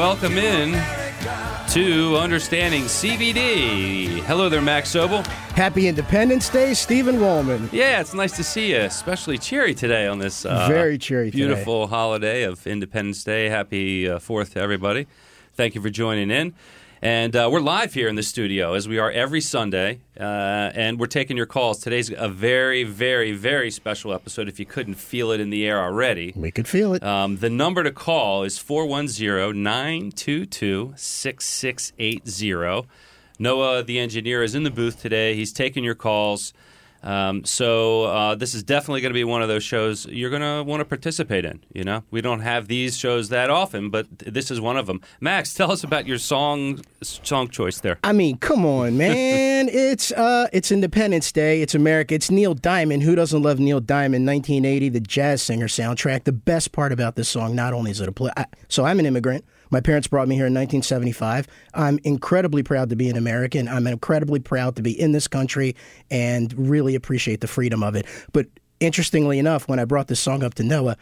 Welcome in to Understanding CBD. Hello there, Max Sobel. Happy Independence Day, Stephen Wollman. Yeah, it's nice to see you, especially cheery today on this uh, Very cheery today. beautiful holiday of Independence Day. Happy uh, 4th to everybody. Thank you for joining in. And uh, we're live here in the studio as we are every Sunday, uh, and we're taking your calls. Today's a very, very, very special episode if you couldn't feel it in the air already. We could feel it. Um, the number to call is 410 922 6680. Noah, the engineer, is in the booth today. He's taking your calls. Um, so uh, this is definitely going to be one of those shows you're going to want to participate in. You know, we don't have these shows that often, but th- this is one of them. Max, tell us about your song song choice there. I mean, come on, man. it's uh it's Independence Day. It's America. It's Neil Diamond. Who doesn't love Neil Diamond? 1980, the jazz singer soundtrack. The best part about this song, not only is it a play. I, so I'm an immigrant. My parents brought me here in 1975. I'm incredibly proud to be an American. I'm incredibly proud to be in this country and really appreciate the freedom of it. But interestingly enough, when I brought this song up to Noah,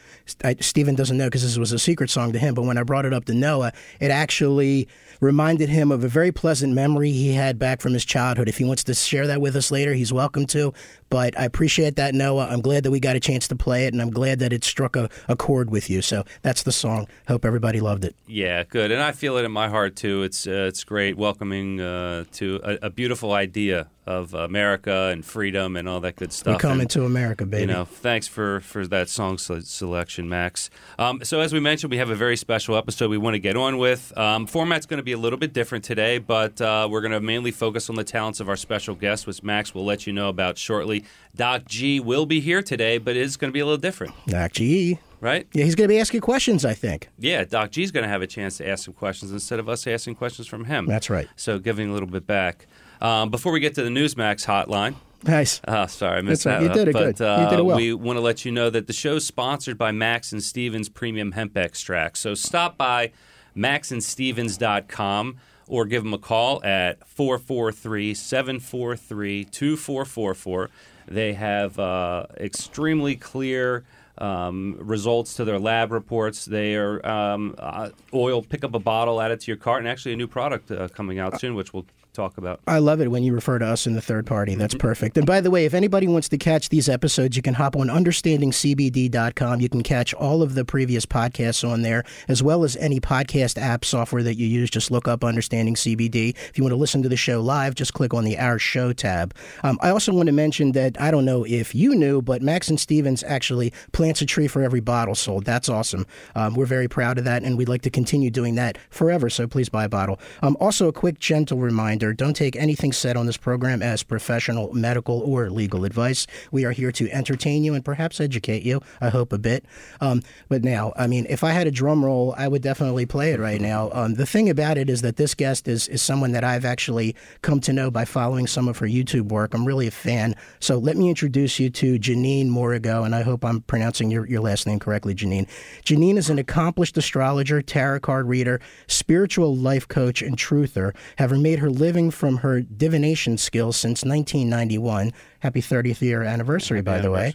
I, Stephen doesn't know because this was a secret song to him, but when I brought it up to Noah, it actually reminded him of a very pleasant memory he had back from his childhood. If he wants to share that with us later, he's welcome to. But I appreciate that, Noah. I'm glad that we got a chance to play it, and I'm glad that it struck a, a chord with you. So that's the song. Hope everybody loved it. Yeah, good, and I feel it in my heart too. It's uh, it's great welcoming uh, to a, a beautiful idea of America and freedom and all that good stuff. We're coming And- to America, baby. You know, thanks for for that song selection, Max. Um, so as we mentioned, we have a very special episode we want to get on with. Um, format's going to be a little bit different today, but uh, we're going to mainly focus on the talents of our special guest, which Max will let you know about shortly. Doc G will be here today, but it's going to be a little different, Doc G. right? Yeah, he's going to be asking questions, I think. Yeah, Doc G's going to have a chance to ask some questions instead of us asking questions from him. That's right. So giving a little bit back. Um, before we get to the Newsmax hotline, Nice. Oh, sorry, I missed That's that. right. You did it but, good. Uh, You did it well. We want to let you know that the show's sponsored by Max and Stevens Premium Hemp Extract. So stop by maxandstevens.com or give them a call at 443 743 2444. They have uh, extremely clear um, results to their lab reports. They are um, uh, oil, pick up a bottle, add it to your cart, and actually a new product uh, coming out soon, which we'll talk about. I love it when you refer to us in the third party. That's perfect. And by the way, if anybody wants to catch these episodes, you can hop on understandingcbd.com. You can catch all of the previous podcasts on there, as well as any podcast app software that you use. Just look up Understanding CBD. If you want to listen to the show live, just click on the Our Show tab. Um, I also want to mention that I don't know if you knew, but Max and Stevens actually plants a tree for every bottle sold. That's awesome. Um, we're very proud of that, and we'd like to continue doing that forever. So please buy a bottle. Um, also, a quick, gentle reminder don't take anything said on this program as professional, medical, or legal advice. We are here to entertain you and perhaps educate you, I hope a bit. Um, but now, I mean, if I had a drum roll, I would definitely play it right now. Um, the thing about it is that this guest is, is someone that I've actually come to know by following some of her YouTube work. I'm really a fan. So let me introduce you to Janine Morigo, and I hope I'm pronouncing your, your last name correctly, Janine. Janine is an accomplished astrologer, tarot card reader, spiritual life coach, and truther, having made her living from her divination skills since 1991. Happy 30th year anniversary, by the way.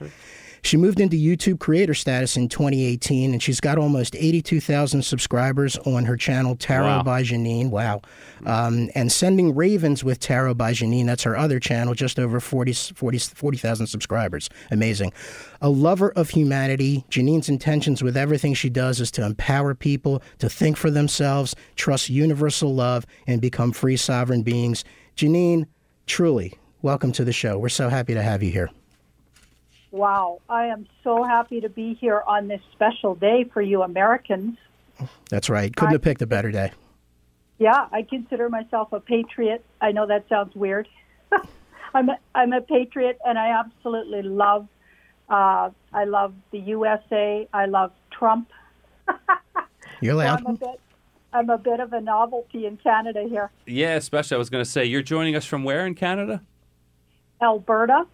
She moved into YouTube creator status in 2018, and she's got almost 82,000 subscribers on her channel, Tarot Wow. by Janine. Wow. Um, and Sending Ravens with Tarot by Janine, that's her other channel, just over 40 40 40,000 subscribers. Amazing. A lover of humanity, Janine's intentions with everything she does is to empower people to think for themselves, trust universal love, and become free sovereign beings. Janine, truly, welcome to the show. We're so happy to have you here. Wow, I am so happy to be here on this special day for you Americans. That's right. Couldn't have picked a better day. Yeah, I consider myself a patriot. I know that sounds weird. I'm a, I'm a patriot, and I absolutely love. Uh, I love the USA. I love Trump. You're So loud. I'm a bit. I'm a bit of a novelty in Canada here, Yeah, especially I was going to say, you're joining us from where in Canada? Alberta.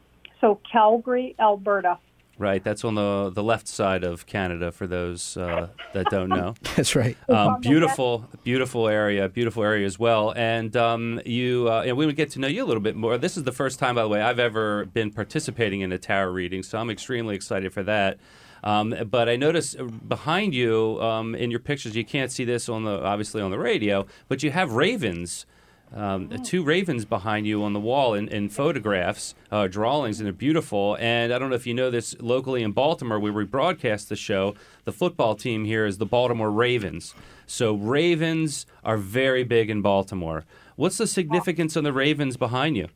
So Calgary, Alberta. Right, that's on the the left side of Canada for those uh, that don't know. That's right. Um, beautiful, beautiful area, beautiful area as well. And um, you, uh, and we would get to know you a little bit more. This is the first time, by the way, I've ever been participating in a tarot reading, so I'm extremely excited for that. Um, but I notice behind you um, in your pictures, you can't see this on the obviously on the radio, but you have ravens. Um, Two ravens behind you on the wall in, in photographs, uh, drawings, and they're beautiful. And I don't know if you know this locally in Baltimore, where we broadcast the show, the football team here is the Baltimore Ravens. So ravens are very big in Baltimore. What's the significance of the ravens behind you?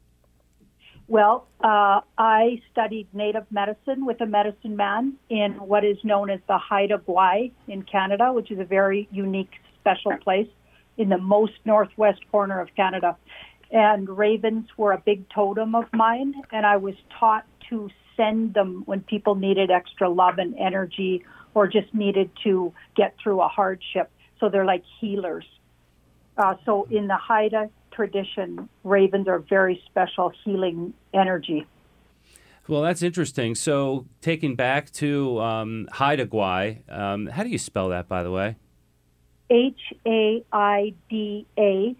Well, uh, I studied native medicine with a medicine man in what is known as the Haida Gwaii in Canada, which is a very unique, special place in the most northwest corner of Canada. And ravens were a big totem of mine, and I was taught to send them when people needed extra love and energy or just needed to get through a hardship. So they're like healers. Uh, so in the Haida tradition, ravens are very special healing energy. Well, that's interesting. So, taking back to um, Haida Gwaii, um, how do you spell that, by the way? H A I D A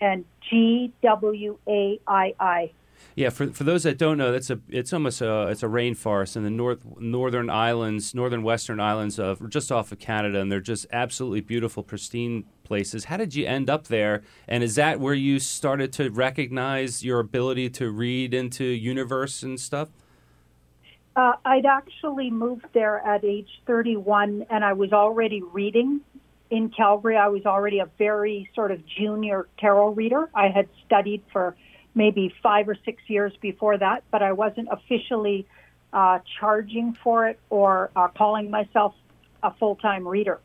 and G W A I I. Yeah, for, for those that don't know, that's a it's almost a it's a rainforest in the north northern islands, northern western islands of just off of Canada, and they're just absolutely beautiful, pristine places. How did you end up there? And is that where you started to recognize your ability to read into universe and stuff? Uh, I'd actually moved there at age 31, and I was already reading in Calgary. I was already a very sort of junior tarot reader. I had studied for maybe five or six years before that, but I wasn't officially uh, charging for it or uh, calling myself a full time reader.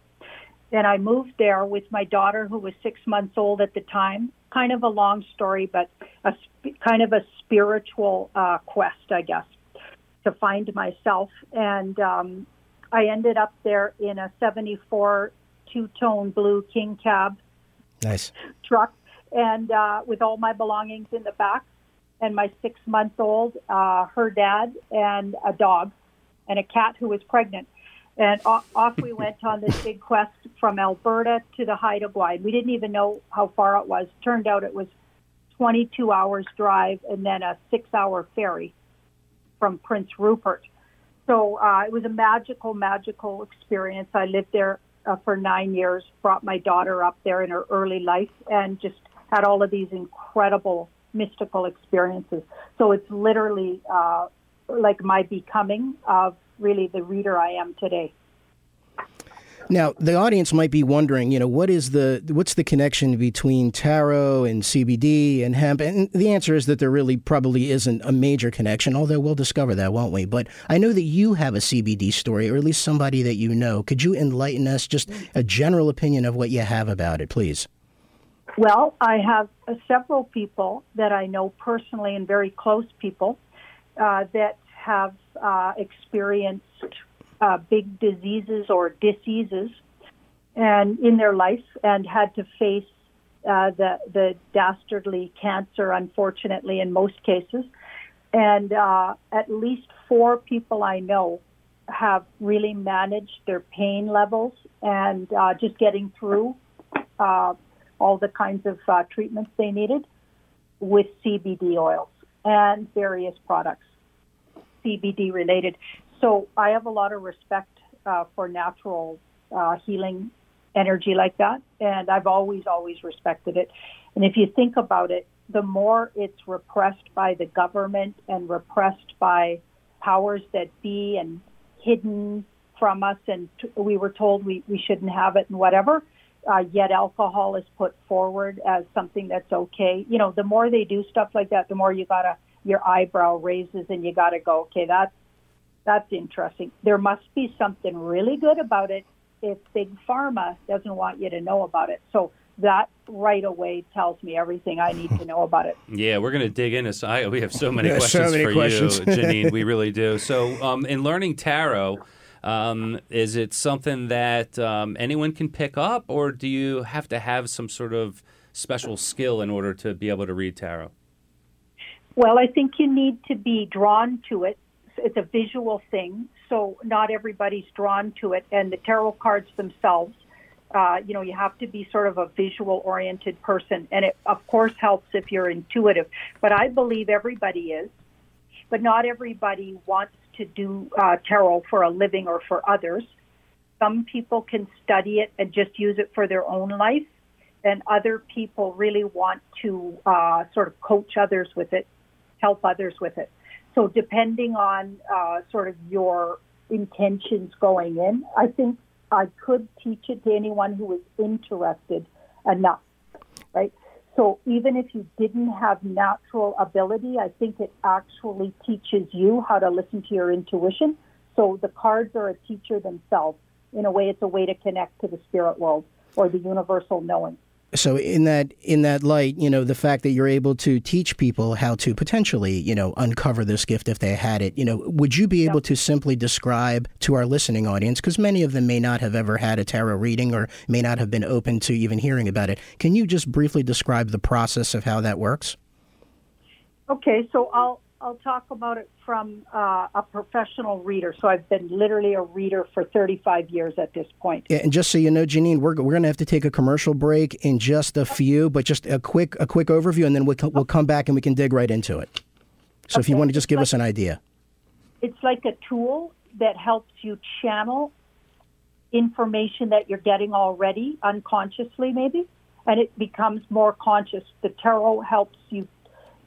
And I moved there with my daughter, who was six months old at the time. Kind of a long story, but a sp- kind of a spiritual uh, quest, I guess, to find myself. And um, I ended up there in a 74 two tone blue King Cab Nice. truck and uh, with all my belongings in the back and my six month old uh, her dad and a dog and a cat who was pregnant. And off, off we went on this big quest from alberta to the haida gwaii we didn't even know how far it was. Turned out it was 22 hours drive and then a six hour ferry from prince rupert. So uh, it was a magical magical experience. I lived there uh, for nine years, brought my daughter up there in her early life, and just had all of these incredible mystical experiences. So it's literally uh, like my becoming of really the reader I am today. Now, the audience might be wondering, you know, what is the what's the connection between tarot and CBD and hemp? And the answer is that there really probably isn't a major connection, although we'll discover that, won't we? But I know that you have a CBD story, or at least somebody that you know. Could you enlighten us just a general opinion of what you have about it, please? Well, I have uh, several people that I know personally and very close people uh, that have uh, experienced uh, big diseases or diseases and in their life and had to face uh, the the dastardly cancer, unfortunately, in most cases. And uh, at least four people I know have really managed their pain levels and uh, just getting through uh, all the kinds of uh, treatments they needed with CBD oils and various products, CBD related. So I have a lot of respect uh, for natural uh, healing energy like that, and I've always, always respected it. And if you think about it, the more it's repressed by the government and repressed by powers that be and hidden from us, and t- we were told we, we shouldn't have it and whatever, uh, yet alcohol is put forward as something that's okay. You know, the more they do stuff like that, the more you gotta your eyebrow raises and you gotta go, okay, that's that's interesting. There must be something really good about it if big pharma doesn't want you to know about it. So that right away tells me everything I need to know about it. Yeah, we're going to dig into. So I, we have so many Yeah, so questions many for questions. you, Janine. We really do. So, um, in learning tarot, um, is it something that um, anyone can pick up, or do you have to have some sort of special skill in order to be able to read tarot? Well, I think you need to be drawn to it. It's a visual thing, so not everybody's drawn to it. And the tarot cards themselves, uh, you know, you have to be sort of a visual oriented person. And it, of course, helps if you're intuitive. But I believe everybody is. But not everybody wants to do uh, tarot for a living or for others. Some people can study it and just use it for their own life. And other people really want to uh, sort of coach others with it help others with it. So depending on uh, sort of your intentions going in, I think I could teach it to anyone who is interested enough, right? So even if you didn't have natural ability, I think it actually teaches you how to listen to your intuition. So the cards are a teacher themselves. In a way, it's a way to connect to the spirit world or the universal knowing. So in that in that light, you know, the fact that you're able to teach people how to potentially, you know, uncover this gift if they had it, you know, would you be able to simply describe to our listening audience because many of them may not have ever had a tarot reading or may not have been open to even hearing about it. Can you just briefly describe the process of how that works? Okay, so I'll I'll talk about it from uh, a professional reader. So I've been literally a reader for 35 years at this point. Yeah, and just so you know, Janine, we're, we're going to have to take a commercial break in just a few, but just a quick a quick overview, and then we'll, we'll come back and we can dig right into it. So if you want to just give like- us an idea. It's like a tool that helps you channel information that you're getting already unconsciously, maybe, and it becomes more conscious. The tarot helps you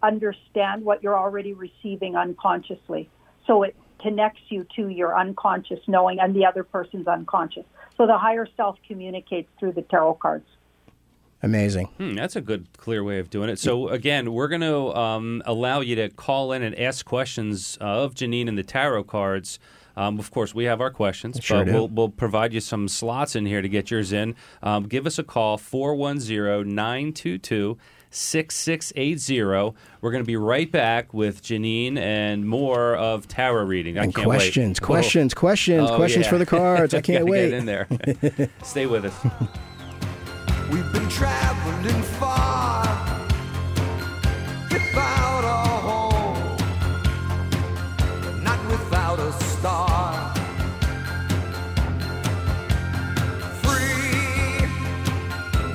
understand what you're already receiving unconsciously. So it connects you to your unconscious knowing and the other person's unconscious. So the higher self communicates through the tarot cards. Amazing. Hmm, that's a good, clear way of doing it. So, again, we're going to um, allow you to call in and ask questions uh, of Janine and the tarot cards. Um, of course, we have our questions, Sure but we'll, we'll provide you some slots in here to get yours in. Um, give us a call, 410 922 6680. We're going to be right back with Janine and more of tarot reading. I And can't questions, wait. questions, questions, Oh, questions yeah. for the cards. I can't wait. Get in there. Stay with us. We've been traveling far without a home, not without a star. Free,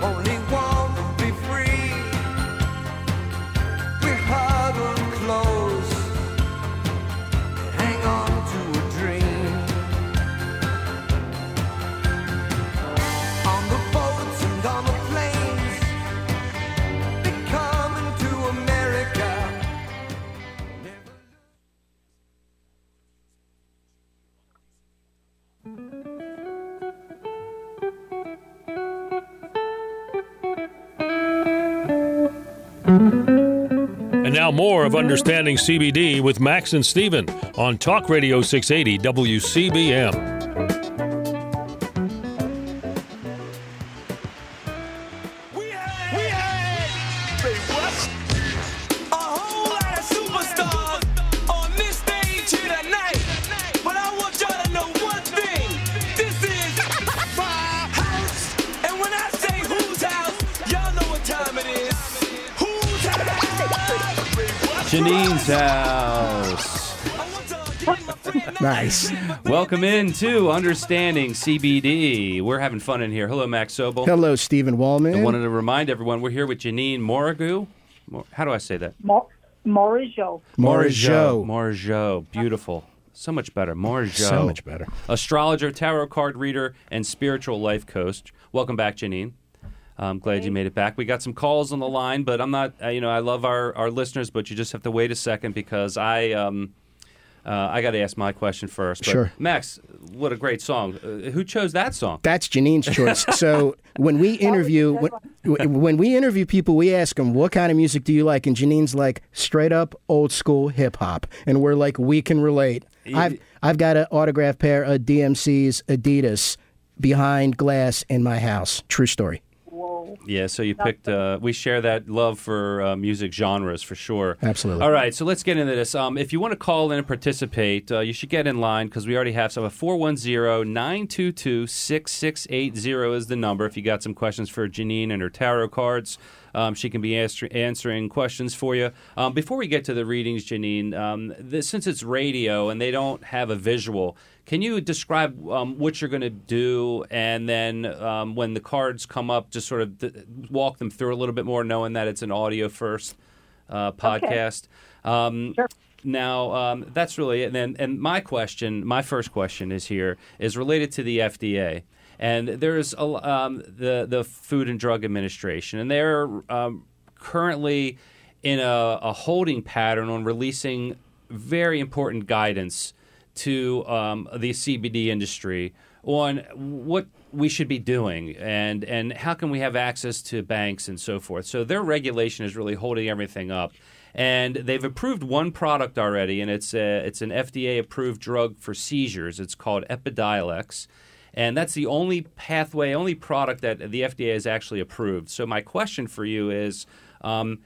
only want more of Understanding CBD with Max and Steven on Talk Radio 680 WCBM. Nice. Welcome into Understanding CBD. We're having fun in here. Hello, Max Sobel. Hello, Stephen Wallman. I wanted to remind everyone we're here with Janine Moragou. Mor- How do I say that? Mo- Morijo. Morijo. Morjo. Beautiful. So much better. Marjo. So much better. Astrologer, tarot card reader, and spiritual life coach. Welcome back, Janine. I'm glad you made it back. We got some calls on the line, but I'm not, uh, you know, I love our, our listeners, but you just have to wait a second because I. Um, uh, I got to ask my question first. But Sure. Max, what a great song. Uh, who chose that song? That's Janine's choice. so when we interview when, when we interview people, we ask them what kind of music do you like, and Janine's like straight up old school hip hop, and we're like we can relate. I've I've got an autographed pair of DMC's Adidas behind glass in my house. True story. Whoa. Yeah, so you picked. Uh, we share that love for uh, music genres for sure. Absolutely. All right, so let's get into this. Um, if you want to call in and participate, uh, you should get in line because we already have some. 410 922 6680 is the number. If you got some questions for Janine and her tarot cards, um, she can be answer- answering questions for you. Um, before we get to the readings, Janine, um, this, since it's radio and they don't have a visual, can you describe um, what you're going to do, and then um, when the cards come up, just sort of th- walk them through a little bit more, knowing that it's an audio first uh, podcast. Um, Sure. Now um, that's really it. And then, and my question, my first question is here is related to the FDA, and there's a, um, the the Food and Drug Administration, and they're um, currently in a, a holding pattern on releasing very important guidance to um, the CBD industry on what we should be doing and and how can we have access to banks and so forth. So their regulation is really holding everything up. And they've approved one product already, and it's a, it's an FDA approved drug for seizures. It's called Epidiolex, and that's the only pathway, only product that the FDA has actually approved. So my question for you is. Um,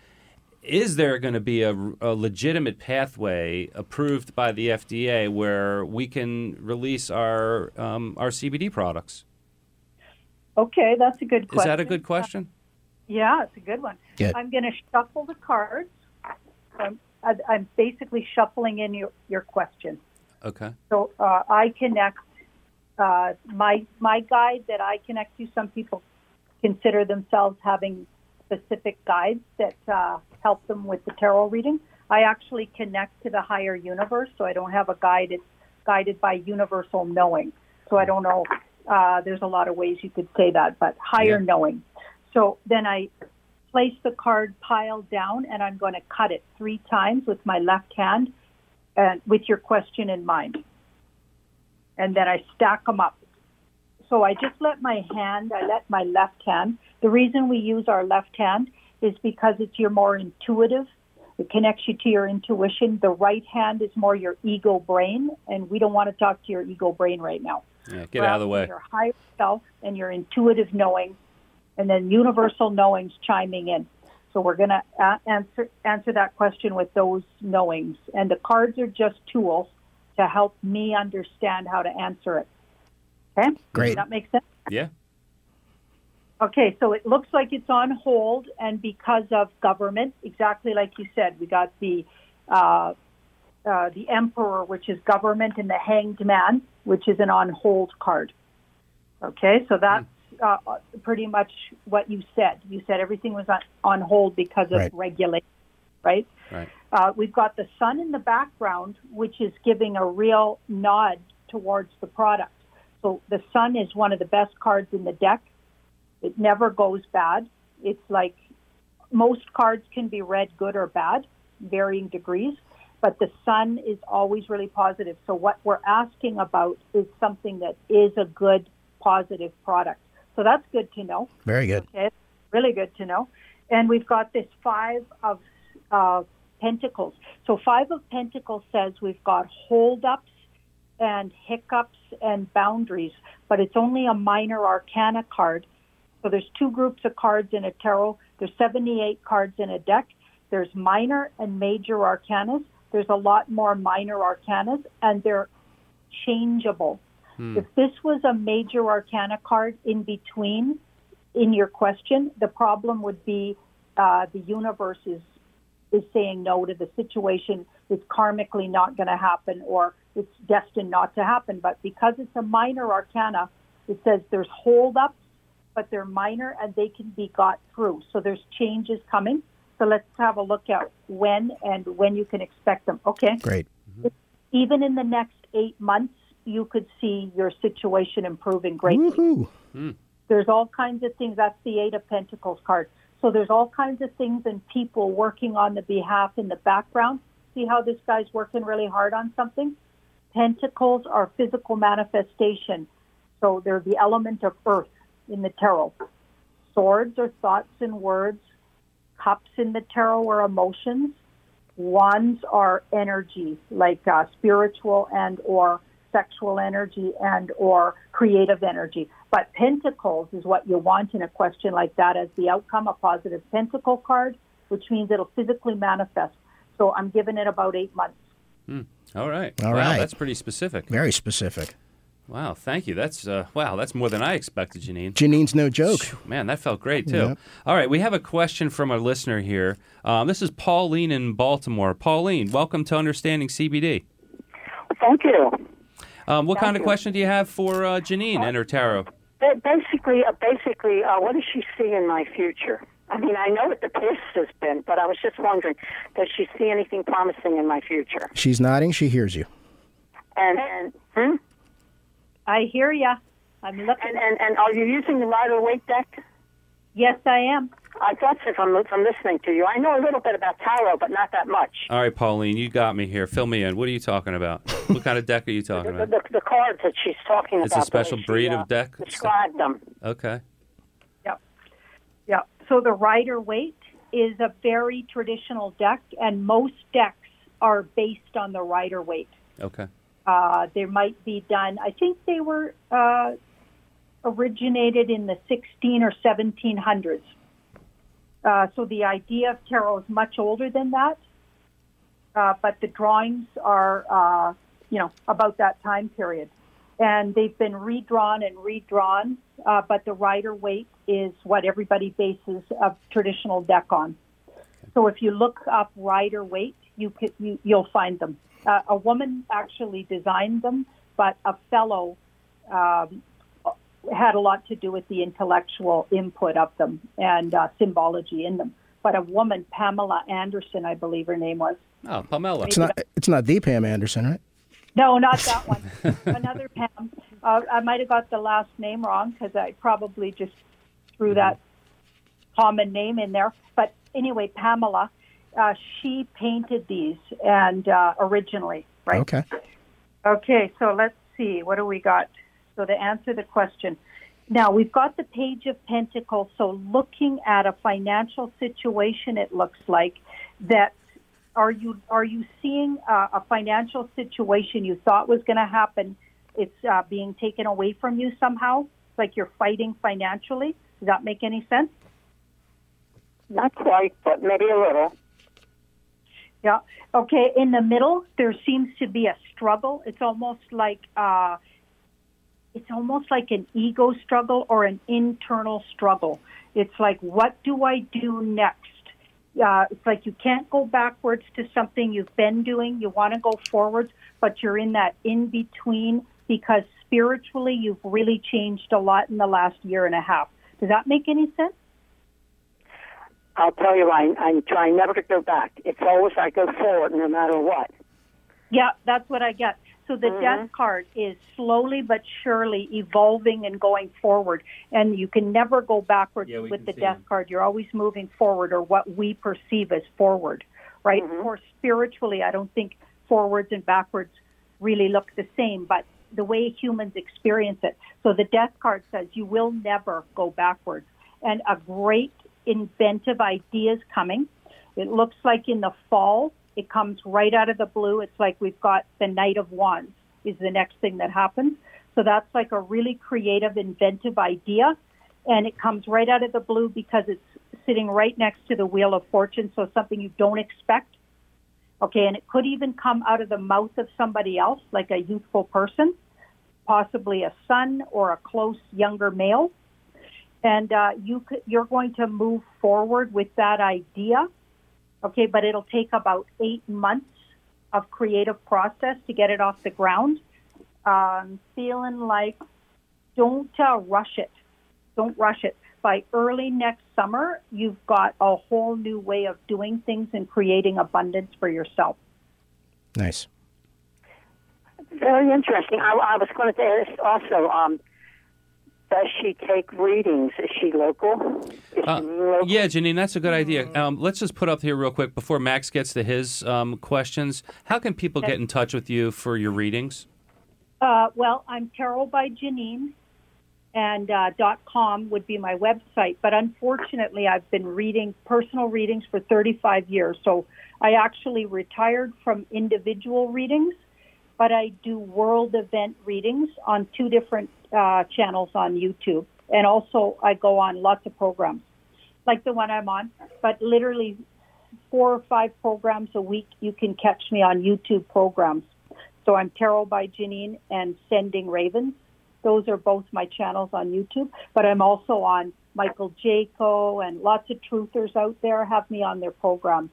is there going to be a, a legitimate pathway approved by the FDA where we can release our um, our CBD products? Okay, that's a good question. Is that a good question? Yeah, it's a good one. Yeah. I'm going to shuffle the cards. I'm, I'm basically shuffling in your, your question. Okay. So uh, I connect uh, my my guide that I connect to. Some people consider themselves having specific guides that uh, help them with the tarot reading. I actually connect to the higher universe, so I don't have a guide. It's guided by universal knowing. So I don't know. Uh, there's a lot of ways you could say that, but higher Yeah. knowing. So then I place the card pile down, and I'm going to cut it three times with my left hand, and with your question in mind and then I stack them up. So I just let my hand, I let my left hand. The reason we use our left hand is because it's your more intuitive. It connects you to your intuition. The right hand is more your ego brain, and we don't want to talk to your ego brain right now. Yeah, get out of the way. Your higher self and your intuitive knowing, and then universal knowings chiming in. So we're going to answer answer that question with those knowings, and the cards are just tools to help me understand how to answer it. Okay, Great. Does that makes sense. Yeah. Okay, so it looks like it's on hold, and because of government, exactly like you said, we got the uh, uh, the emperor, which is government, and the hanged man, which is an on hold card. Okay, so that's uh, pretty much what you said. You said everything was on, on hold because of Right. regulation, right? Right. Uh, we've got the sun in the background, which is giving a real nod towards the product. So the sun is one of the best cards in the deck. It never goes bad. It's like most cards can be read good or bad, varying degrees, but the sun is always really positive. So what we're asking about is something that is a good, positive product. So that's good to know. Very good. Okay, really good to know. And we've got this five of uh, pentacles. So five of pentacles says we've got holdups and hiccups and boundaries, but it's only a minor arcana card. So there's two groups of cards in a tarot. There's 78 cards in a deck. There's minor and major arcanas. There's a lot more minor arcanas, and they're changeable. If this was a major arcana card in between, in your question, the problem would be uh, the universe is is saying no to the situation. It's karmically not going to happen, or it's destined not to happen. But because it's a minor arcana, it says there's holdups, but they're minor and they can be got through. So there's changes coming. So let's have a look at when and when you can expect them. Okay. Great. Mm-hmm. even in the next eight months, you could see your situation improving greatly. Woohoo! Hmm. There's all kinds of things. That's the Eight of Pentacles card. So there's all kinds of things and people working on the behalf in the background. See how this guy's working really hard on something? Pentacles are physical manifestation. So they're the element of earth in the tarot. Swords are thoughts and words. Cups in the tarot are emotions. Wands are energy, like uh, spiritual and or sexual energy and or creative energy. But pentacles is what you want in a question like that as the outcome, a positive pentacle card, which means it'll physically manifest. So I'm giving it about eight months. All right. All wow, right. That's pretty specific. Very specific. Wow. Thank you. That's uh, wow. That's more than I expected, Janine. Janine's no joke. Man, that felt great too. Yep. All right, we have a question from a listener here. Um, this is Pauline in Baltimore. Pauline, welcome to Understanding CBD. Thank you. Um, what kind of question do you have for uh, Janine and her tarot? Basically, uh, basically, uh, what does she see in my future? I mean, I know what the past has been, but I was just wondering, does she see anything promising in my future? She's nodding. She hears you. And and hmm? I hear ya. I'm looking. and, and and are you using the Rider Waite deck? yes, I am. I thought so from from listening to you. I know a little bit about tarot, but not that much. All right, Pauline, you got me here. Fill me in. What are you talking about? what kind of deck are you talking The, about? the, the cards that she's talking about. It's a special way she, breed uh, of deck? Described them. Okay. So the Rider Waite is a very traditional deck, and most decks are based on the Rider Waite. Okay. Uh, they might be done. I think they were uh, originated in the 16 or 1700s. Uh, so the idea of tarot is much older than that, uh, but the drawings are, uh, you know, about that time period, and they've been redrawn and redrawn. Uh, but the Rider Waite is what everybody bases a traditional deck on. So if you look up Rider Waite, you, could, you you'll find them. Uh, a woman actually designed them, but a fellow um, had a lot to do with the intellectual input of them and uh, symbology in them. But a woman, Pamela Anderson, I believe her name was. Oh, Pamela. It's not. It's not the Pam Anderson, right? No, not that one. Another Pam. Uh, I might have got the last name wrong because I probably just threw that common name in there. But anyway, Pamela, uh, she painted these and uh, originally, right? Okay. Okay, so let's see. What do we got? So to answer the question, now we've got the Page of Pentacles. So looking at a financial situation, it looks like that. Are you are you seeing uh, a financial situation you thought was going to happen? It's uh, being taken away from you somehow. It's like you're fighting financially. Does that make any sense? Not quite, but maybe a little. Yeah. Okay. In the middle, there seems to be a struggle. It's almost like uh, it's almost like an ego struggle or an internal struggle. It's like, what do I do next? Uh, it's like you can't go backwards to something you've been doing. You want to go forwards, but you're in that in between because spiritually you've really changed a lot in the last year and a half. Does that make any sense? I'll tell you, I, I'm trying never to go back. It's always I go forward no matter what. Yeah, that's what I get. So the mm-hmm. death card is slowly but surely evolving and going forward, and you can never go backwards Yeah, with the death him. card. You're always moving forward, or what we perceive as forward, right? Mm-hmm. Or spiritually, I don't think forwards and backwards really look the same, but the way humans experience it. So the death card says you will never go backwards, and a great inventive idea is coming. It looks like in the fall, it comes right out of the blue. It's like we've got the Knight of Wands is the next thing that happens. So that's like a really creative, inventive idea. And it comes right out of the blue because it's sitting right next to the Wheel of Fortune. So something you don't expect. Okay. And it could even come out of the mouth of somebody else, like a youthful person, possibly a son or a close younger male. And uh, you could, you're going to move forward with that idea okay, but it'll take about eight months of creative process to get it off the ground. Um, feeling like don't uh, rush it. Don't rush it. By early next summer, you've got a whole new way of doing things and creating abundance for yourself. Nice. Very interesting. I, I was going to ask also. Um, does she take readings? Is she local? Is Uh, she local? yeah, Janine, that's a good idea. Um, let's just put up here real quick before Max gets to his um, questions. How can people get in touch with you for your readings? Uh, well, I'm Tarot by Janine, and uh, .com would be my website. But unfortunately, I've been reading personal readings for 35 years. So I actually retired from individual readings, but I do world event readings on two different uh, channels on YouTube. And also, I go on lots of programs, like the one I'm on, but literally four or five programs a week. You can catch me on YouTube programs. So I'm Tarot by Janine and Sending Ravens. Those are both my channels on YouTube. But I'm also on Michael Jaco and lots of truthers out there have me on their programs.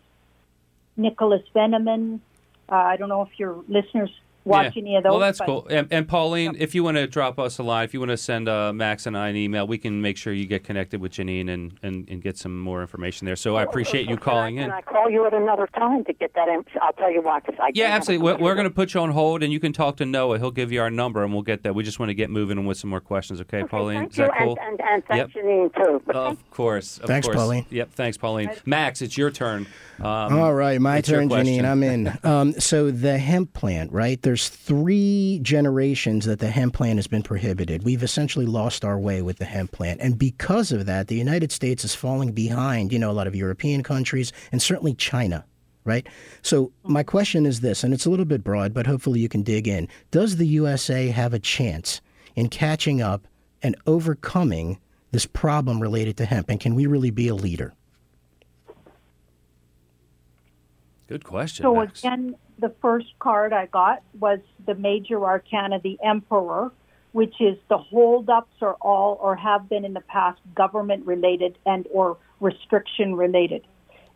Nicholas Veneman. Uh, I don't know if your listeners watch Yeah. any of those. Well, that's but- cool. And, and Pauline, if you want to drop us a line, if you want to send uh, Max and I an email, we can make sure you get connected with Janine and, and, and get some more information there. So I appreciate you calling Can in. I call you at another time to get that? In- I'll tell you why. Cause I Yeah, don't have a absolutely. We're, we're going to put you on hold, and you can talk to Noah. He'll give you our number, and we'll get that. We just want to get moving on with some more questions, okay, Okay, Pauline? Thank Is that you, cool? and, and, and thanks, Yep. Janine, too. But Of course. Of Thanks, course. Pauline. Yep, thanks, Pauline. Max, it's your turn. Um, All right, my turn. Janine. I'm in. Um, so the hemp plant, right? There's three generations that the hemp plant has been prohibited. We've essentially lost our way with the hemp plant, and because of that, the United States is falling behind. You know, a lot of European countries and certainly China. Right? So, my question is this, and it's a little bit broad, but hopefully you can dig in. Does the USA have a chance in catching up and overcoming this problem related to hemp? And can we really be a leader? Good question. So Max. again, the first card I got was the major arcana, the Emperor, which is the holdups are all or have been in the past government related and or restriction related,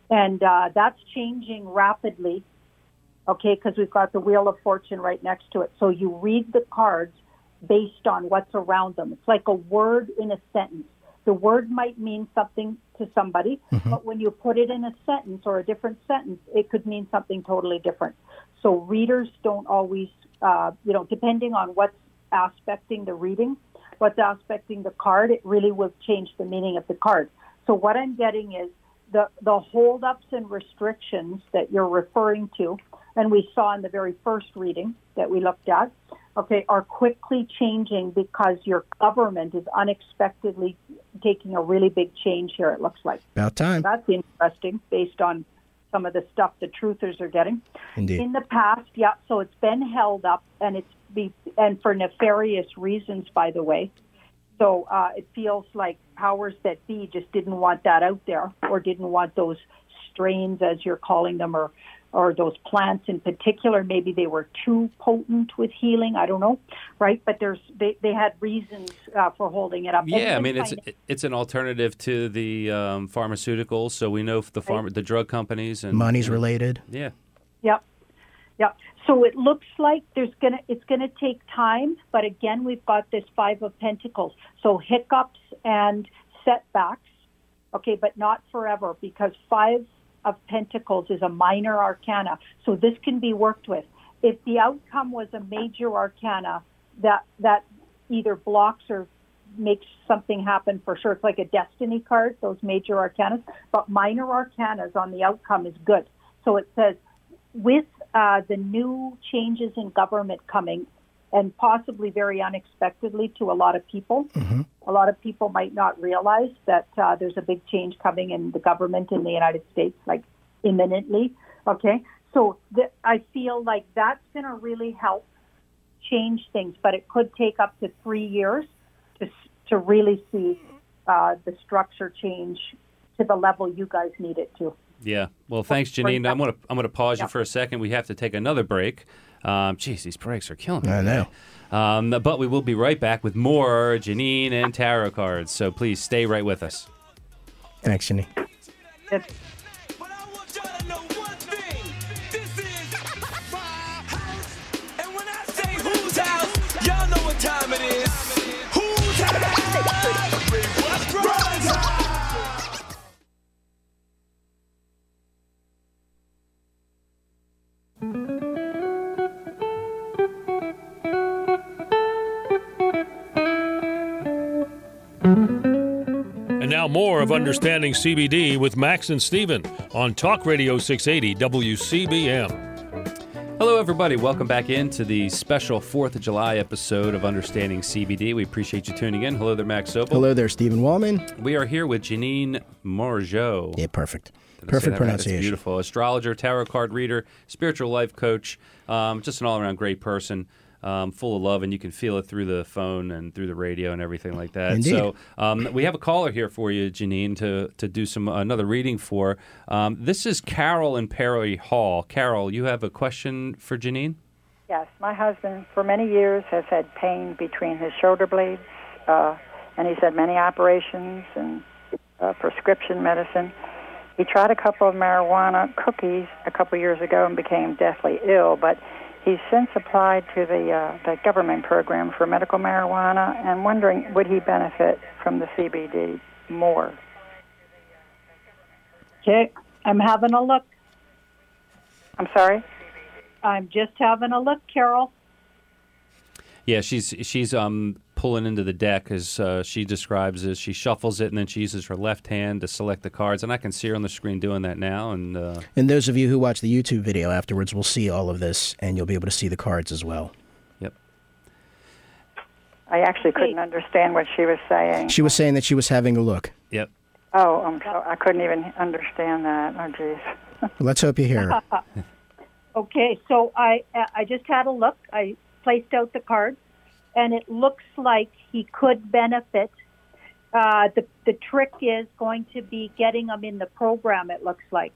and uh, that's changing rapidly. Okay, because we've got the Wheel of Fortune right next to it. So you read the cards based on what's around them. It's like a word in a sentence. The word might mean something to somebody, but when you put it in a sentence or a different sentence, it could mean something totally different. So readers don't always, uh, you know, depending on what's aspecting the reading, what's aspecting the card, it really will change the meaning of the card. So what I'm getting is the the holdups and restrictions that you're referring to, and we saw in the very first reading that we looked at, okay, are quickly changing because your government is unexpectedly taking a really big change here. It looks like About time. that's interesting based on some of the stuff the truthers are getting. Indeed. In the past, yeah, so it's been held up and it's be and for nefarious reasons, by the way. So uh, it feels like powers that be just didn't want that out there, or didn't want those strains, as you're calling them, or or those plants in particular. Maybe they were too potent with healing. I don't know, right? But there's they, they had reasons uh, for holding it up. Yeah, I mean it's finan- it's an alternative to the um, pharmaceuticals. So we know the farm the drug companies and Money's related. Yeah, Yep. Yep. So it looks like there's gonna it's gonna take time, but again we've got this five of pentacles. So hiccups and setbacks, okay, but not forever because five of pentacles is a minor arcana. So this can be worked with. If the outcome was a major arcana, that that either blocks or makes something happen for sure. It's like a destiny card, those major arcanas. But minor arcanas on the outcome is good. So it says with uh, the new changes in government coming, and possibly very unexpectedly to a lot of people, a lot of people might not realize that uh, there's a big change coming in the government in the United States, like imminently. Okay, so th- I feel like that's going to really help change things, but it could take up to three years to to really see uh, the structure change to the level you guys need it to. yeah. Well, thanks, Janine. I'm gonna I'm gonna pause you for a second. We have to take another break. Um, geez, these breaks are killing me. I know. Um, but we will be right back with more Janine and tarot cards. So please stay right with us. Thanks, Janine. If, more of Understanding CBD with Max and Steven on Talk Radio 680 WCBM. Hello, everybody. Welcome back into the special 4th of July episode of Understanding CBD. We appreciate you tuning in. Hello there, Max Sobel. Hello there, Stephen Wallman. We are here with Janine Morgeau. Yeah, perfect. Did Perfect that right? Pronunciation. beautiful. Astrologer, tarot card reader, spiritual life coach, um, just an all around great person. Um, full of love, and you can feel it through the phone and through the radio and everything like that. Indeed. So um, we have a caller here for you, Janine, to to do some another reading for. Um, this is Carol in Perry Hall. Carol, you have a question for Janine? Yes, my husband for many years has had pain between his shoulder blades, uh, and he's had many operations and uh, prescription medicine. He tried a couple of marijuana cookies a couple years ago and became deathly ill, but he's since applied to the uh, the government program for medical marijuana and wondering would he benefit from the CBD more? Okay, I'm having a look. I'm sorry. I'm just having a look, Carol. Yeah, she's she's um pulling into the deck as uh, she describes as she shuffles it and then she uses her left hand to select the cards and I can see her on the screen doing that now and uh, And those of you who watch the YouTube video afterwards will see all of this, and you'll be able to see the cards as well. yep. I actually couldn't understand what she was saying. She was saying that she was having a look. Yep. Oh, I'm so, I couldn't even understand that. Oh, geez. Well, let's hope you hear her. Okay, so I I just had a look. I placed out the cards, and it looks like he could benefit. Uh, the the trick is going to be getting him in the program. It looks like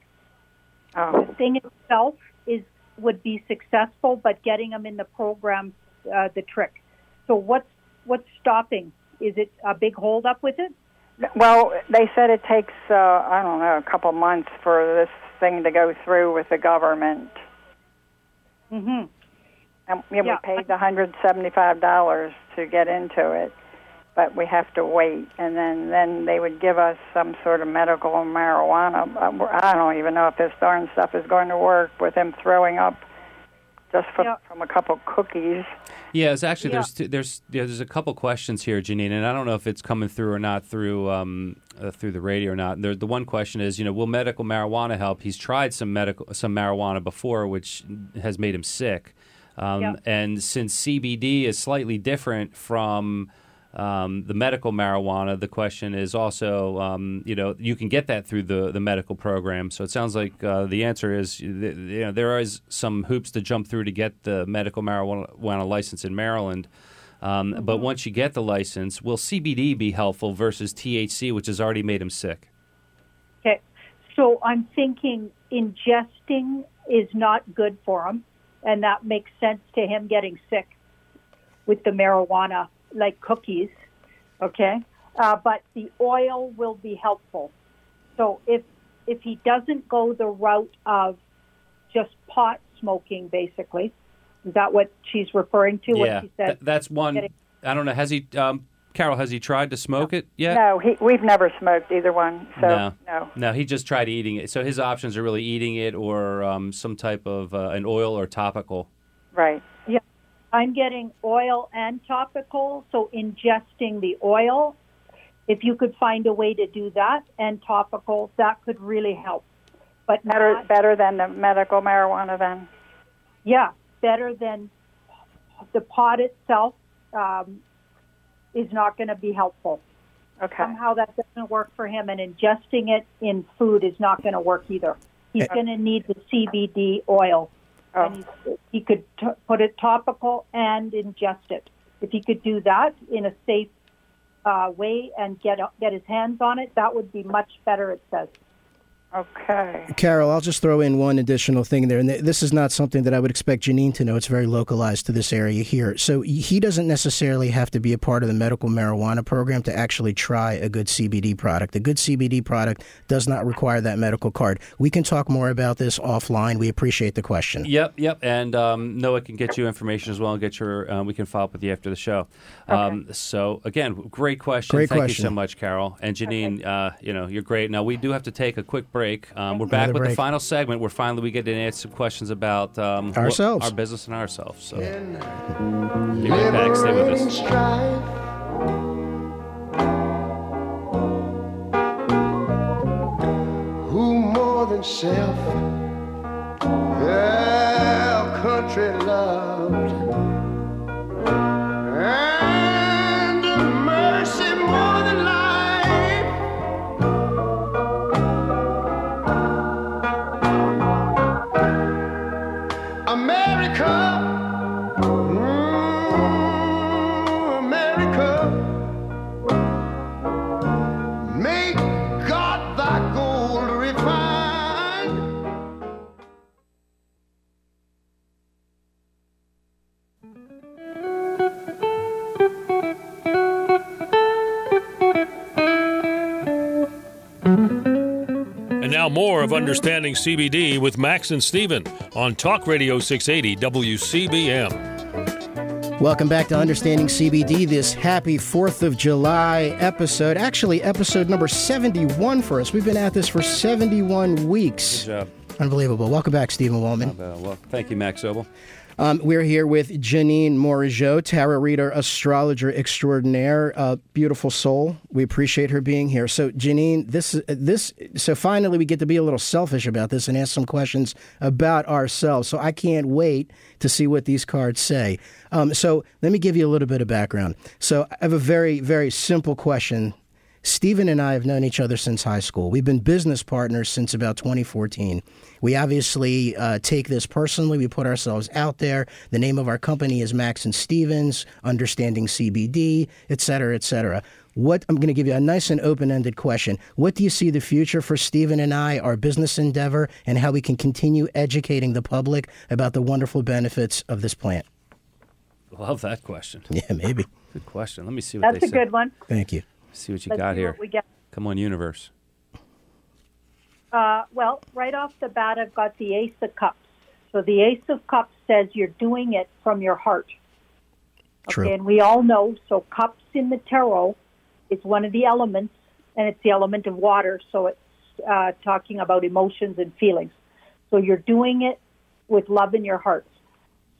Oh, the thing itself is would be successful, but getting him in the program, uh, the trick. So what's what's stopping? Is it a big holdup with it? well, they said it takes uh, I don't know a couple months for this thing to go through with the government. Mm-hmm. And yeah, Yeah. we paid the hundred seventy-five dollars to get into it, but we have to wait, and then then they would give us some sort of medical marijuana. Uh, I don't even know if this darn stuff is going to work with him throwing up just from, Yeah. from a couple cookies. Yeah, it's actually Yeah. there's two, there's yeah, there's a couple questions here, Janine, and I don't know if it's coming through or not through um, uh, through the radio or not. The, the one question is, you know, will medical marijuana help? He's tried some medical some marijuana before, which has made him sick. Um, Yeah. And since CBD is slightly different from um, the medical marijuana, the question is also, um, you know, you can get that through the, the medical program. So it sounds like uh, the answer is, you know, there is some hoops to jump through to get the medical marijuana license in Maryland. Um, But once you get the license, will CBD be helpful versus THC, which has already made him sick? Okay, so I'm thinking ingesting is not good for him, and that makes sense to him getting sick with the marijuana, like cookies. Okay, uh, but the oil will be helpful. So if if he doesn't go the route of just pot smoking, basically, is that what she's referring to? yeah, What she said? Th- that's one. Getting- I don't know. Has he, um, Carol? Has he tried to smoke it yet? No, he, we've never smoked either one. So No. no. No, he just tried eating it. So his options are really eating it or um, some type of uh, an oil or topical. Right. Yeah, I'm getting oil and topical, so ingesting the oil. If you could find a way to do that and topical, that could really help. But Better not, better than the medical marijuana then. yeah, better than the pot itself um, is not going to be helpful. Okay. Somehow that doesn't work for him, and ingesting it in food is not going to work either. He's going to need the CBD oil, Oh. and he, he could t- put it topical and ingest it. If he could do that in a safe uh, way and get get his hands on it, that would be much better. It says. Okay. Carol, I'll just throw in one additional thing there. And this is not something that I would expect Janine to know. It's very localized to this area here. So he doesn't necessarily have to be a part of the medical marijuana program to actually try a good CBD product. A good CBD product does not require that medical card. We can talk more about this offline. We appreciate the question. Yep, yep. And um, Noah can get you information as well and get your. Uh, we can follow up with you after the show. Um, so again, great question. Great Thank question. you so much, Carol and Janine. Uh, you know, you're great. Now we do have to take a quick break break. Um, we're back with break. the final segment where finally we get to answer some questions about um, Ourselves. our business and ourselves. So, be right back. Stay with us. Who more than self? Yeah, country loved. Understanding CBD with Max and Steven on Talk Radio 680 WCBM. Welcome back to Understanding CBD, this happy 4th of July episode. Actually, episode number 71 for us. We've been at this for 71 weeks. Good job. Unbelievable. Welcome back, Stephen Wallman. Well, thank you, Max Obel. Um, we're here with Janine Morageau, tarot reader, astrologer extraordinaire, beautiful soul. We appreciate her being here. So, Janine, this this so finally we get to be a little selfish about this and ask some questions about ourselves. So I can't wait to see what these cards say. Um, so let me give you a little bit of background. So I have a very very simple question Stephen and I have known each other since high school. We've been business partners since about 2014. We obviously uh, take this personally. We put ourselves out there. The name of our company is Max and Stevens, Understanding CBD, et cetera, et cetera. What I'm going to give you a nice and open-ended question. What do you see the future for Stephen and I, our business endeavor, and how we can continue educating the public about the wonderful benefits of this plant? Love that question. Yeah, maybe. Good question. Let me see what That's they a say. good one. Thank you. See what you Let's got see here. what we get. Come on, universe. Uh, well, right off the bat, I've got the Ace of Cups. So the Ace of Cups says you're doing it from your heart. True. Okay, and we all know, so cups in the tarot is one of the elements, and it's the element of water. So it's uh, talking about emotions and feelings. So you're doing it with love in your heart.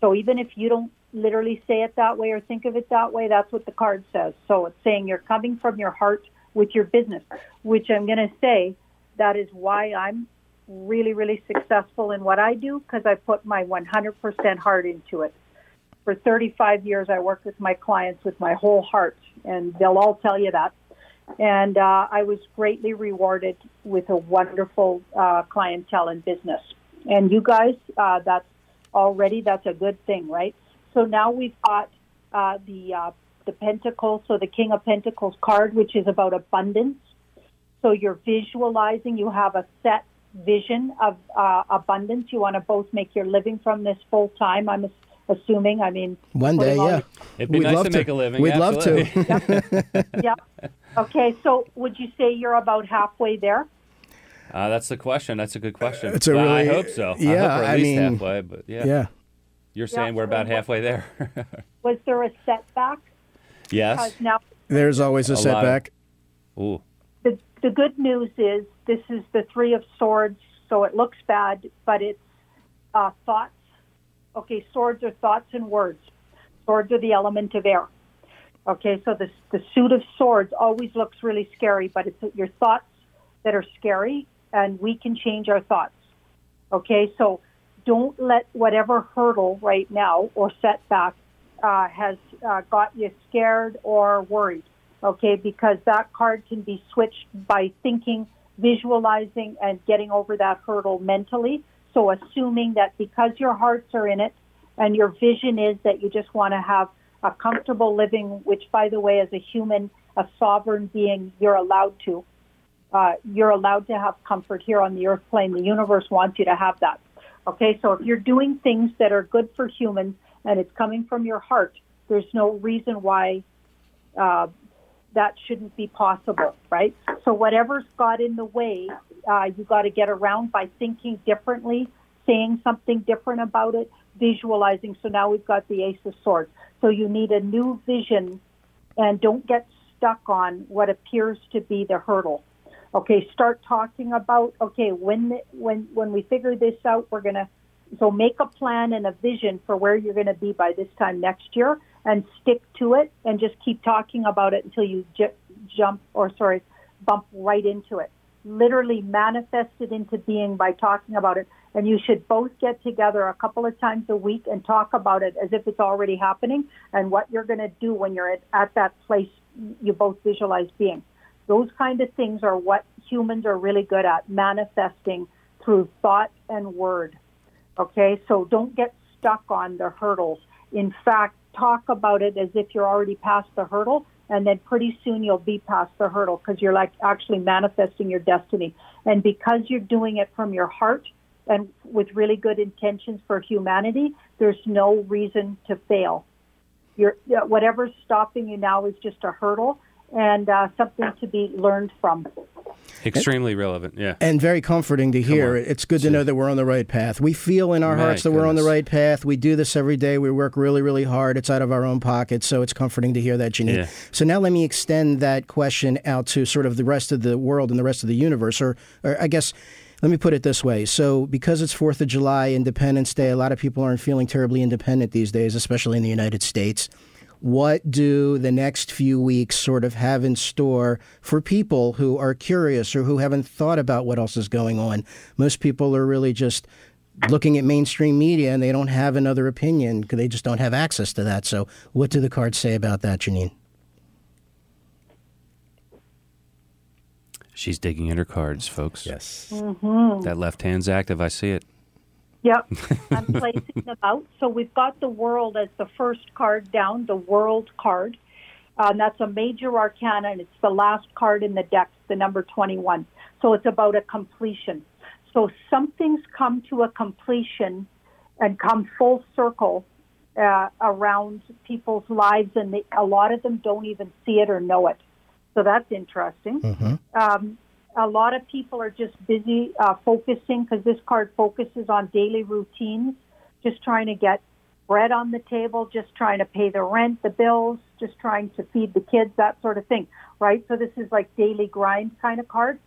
So even if you don't literally say it that way or think of it that way, that's what the card says. So it's saying you're coming from your heart with your business, which I'm going to say that is why I'm really, really successful in what I do because I put my 100% heart into it. For 35 years, I worked with my clients with my whole heart, and they'll all tell you that. And uh, I was greatly rewarded with a wonderful uh, clientele and business. And you guys, uh, that's already that's a good thing, right? So now we've got uh, the uh, the Pentacles, so the King of Pentacles card, which is about abundance. So you're visualizing. You have a set vision of uh, abundance. You want to both make your living from this full time. I'm assuming. I mean, One day, yeah. It'd be We'd nice love to to. make a living. We'd love to. absolutely. yeah. Okay, so would you say you're about halfway there? uh, that's the question. That's a good question. It's a Well, really- I hope so. I yeah, hope we're at I least mean, halfway. But yeah, Yeah. You're saying we're about halfway there. Was there a setback? yes. Now There's always a, A lot of- setback. Ooh. the the good news is this is the three of swords, so it looks bad, but it's uh, thoughts. Okay, swords are thoughts and words. Swords are the element of air. Okay, so the the suit of swords always looks really scary, but it's your thoughts that are scary, and we can change our thoughts. Okay, so don't let whatever hurdle right now or setback uh, has uh, got you scared or worried. Okay, because that card can be switched by thinking, visualizing, and getting over that hurdle mentally. So, assuming that because your hearts are in it and your vision is that you just want to have a comfortable living, which, by the way, as a human, a sovereign being, you're allowed to. Uh, you're allowed to have comfort here on the earth plane. The universe wants you to have that. Okay, so if you're doing things that are good for humans and it's coming from your heart, there's no reason why uh, that shouldn't be possible, right? So whatever's got in the way, uh, you got to get around by thinking differently, saying something different about it, visualizing. So now we've got the Ace of Swords. So you need a new vision, and don't get stuck on what appears to be the hurdle. Okay, start talking about okay when when when we figure this out, we're gonna so make a plan and a vision for where you're going to be by this time next year, and stick to it, and just keep talking about it until you j- jump or sorry bump right into it. literally manifest it into being by talking about it. And you should both get together a couple of times a week and talk about it as if it's already happening and what you're going to do when you're at, at that place you both visualize being. Those kind of things are what humans are really good at manifesting through thought and word. Okay, so don't get stuck on the hurdles. In fact, talk about it as if you're already past the hurdle, and then pretty soon you'll be past the hurdle because you're like actually manifesting your destiny. And because you're doing it from your heart and with really good intentions for humanity, there's no reason to fail. You're, whatever's stopping you now is just a hurdle and uh, something to be learned from. Extremely relevant. Yeah. and very comforting to hear. It's good to know that we're on the right path. We feel in our My hearts that we're on the right path. We do this every day. We work really, really hard. It's out of our own pockets, so it's comforting to hear that, Janine. Yeah. So now let me extend that question out to sort of the rest of the world and the rest of the universe, or, or I guess. Let me put it this way. So, because it's 4th of July, Independence Day, a lot of people aren't feeling terribly independent these days, especially in the United States. What do the next few weeks sort of have in store for people who are curious or who haven't thought about what else is going on? Most people are really just looking at mainstream media and they don't have another opinion because they just don't have access to that. So, what do the cards say about that, Janine? She's digging in her cards, folks. Yes. Mm-hmm. That left hand's active. I see it. Yep, I'm placing them out. So we've got the world as the first card down, the world card. Um, that's a major arcana, and it's the last card in the deck, the number 21. So it's about a completion. So something's come to a completion and come full circle uh, around people's lives, and they, a lot of them don't even see it or know it. So that's interesting. Um, a lot of people are just busy uh, focusing because this card focuses on daily routines, just trying to get bread on the table, just trying to pay the rent, the bills, just trying to feed the kids, that sort of thing, right? So this is like daily grind kind of card.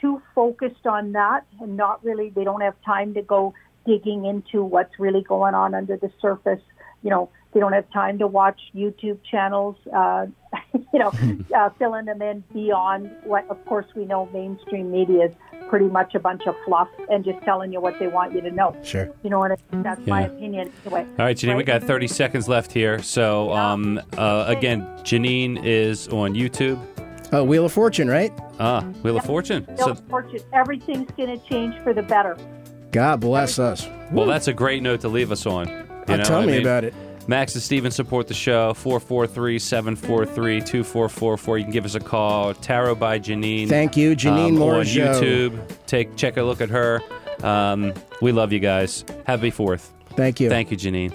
Too focused on that and not really, they don't have time to go digging into what's really going on under the surface. You know, they don't have time to watch YouTube channels, uh, you know, uh, filling them in beyond what, of course, we know mainstream media is pretty much a bunch of fluff and just telling you what they want you to know. Sure. You know what I mean? That's my opinion. Anyway, All right, Janine, we got 30 seconds left here. So, um, uh, again, Janine is on YouTube. Oh, Wheel of Fortune, right? Ah, Wheel of Fortune. Bill So, Fortune, everything's going to change for the better. God bless us. well, that's a great note to leave us on. You Uh, know tell what I me mean? about it. Max and Steven support the show. 443 743 2444. You can give us a call. Tarot by Janine. Thank you, Janine um, on Morgeau. YouTube. Take Check a look at her. Um, we love you guys. Happy 4th. Thank you. Thank you, Janine.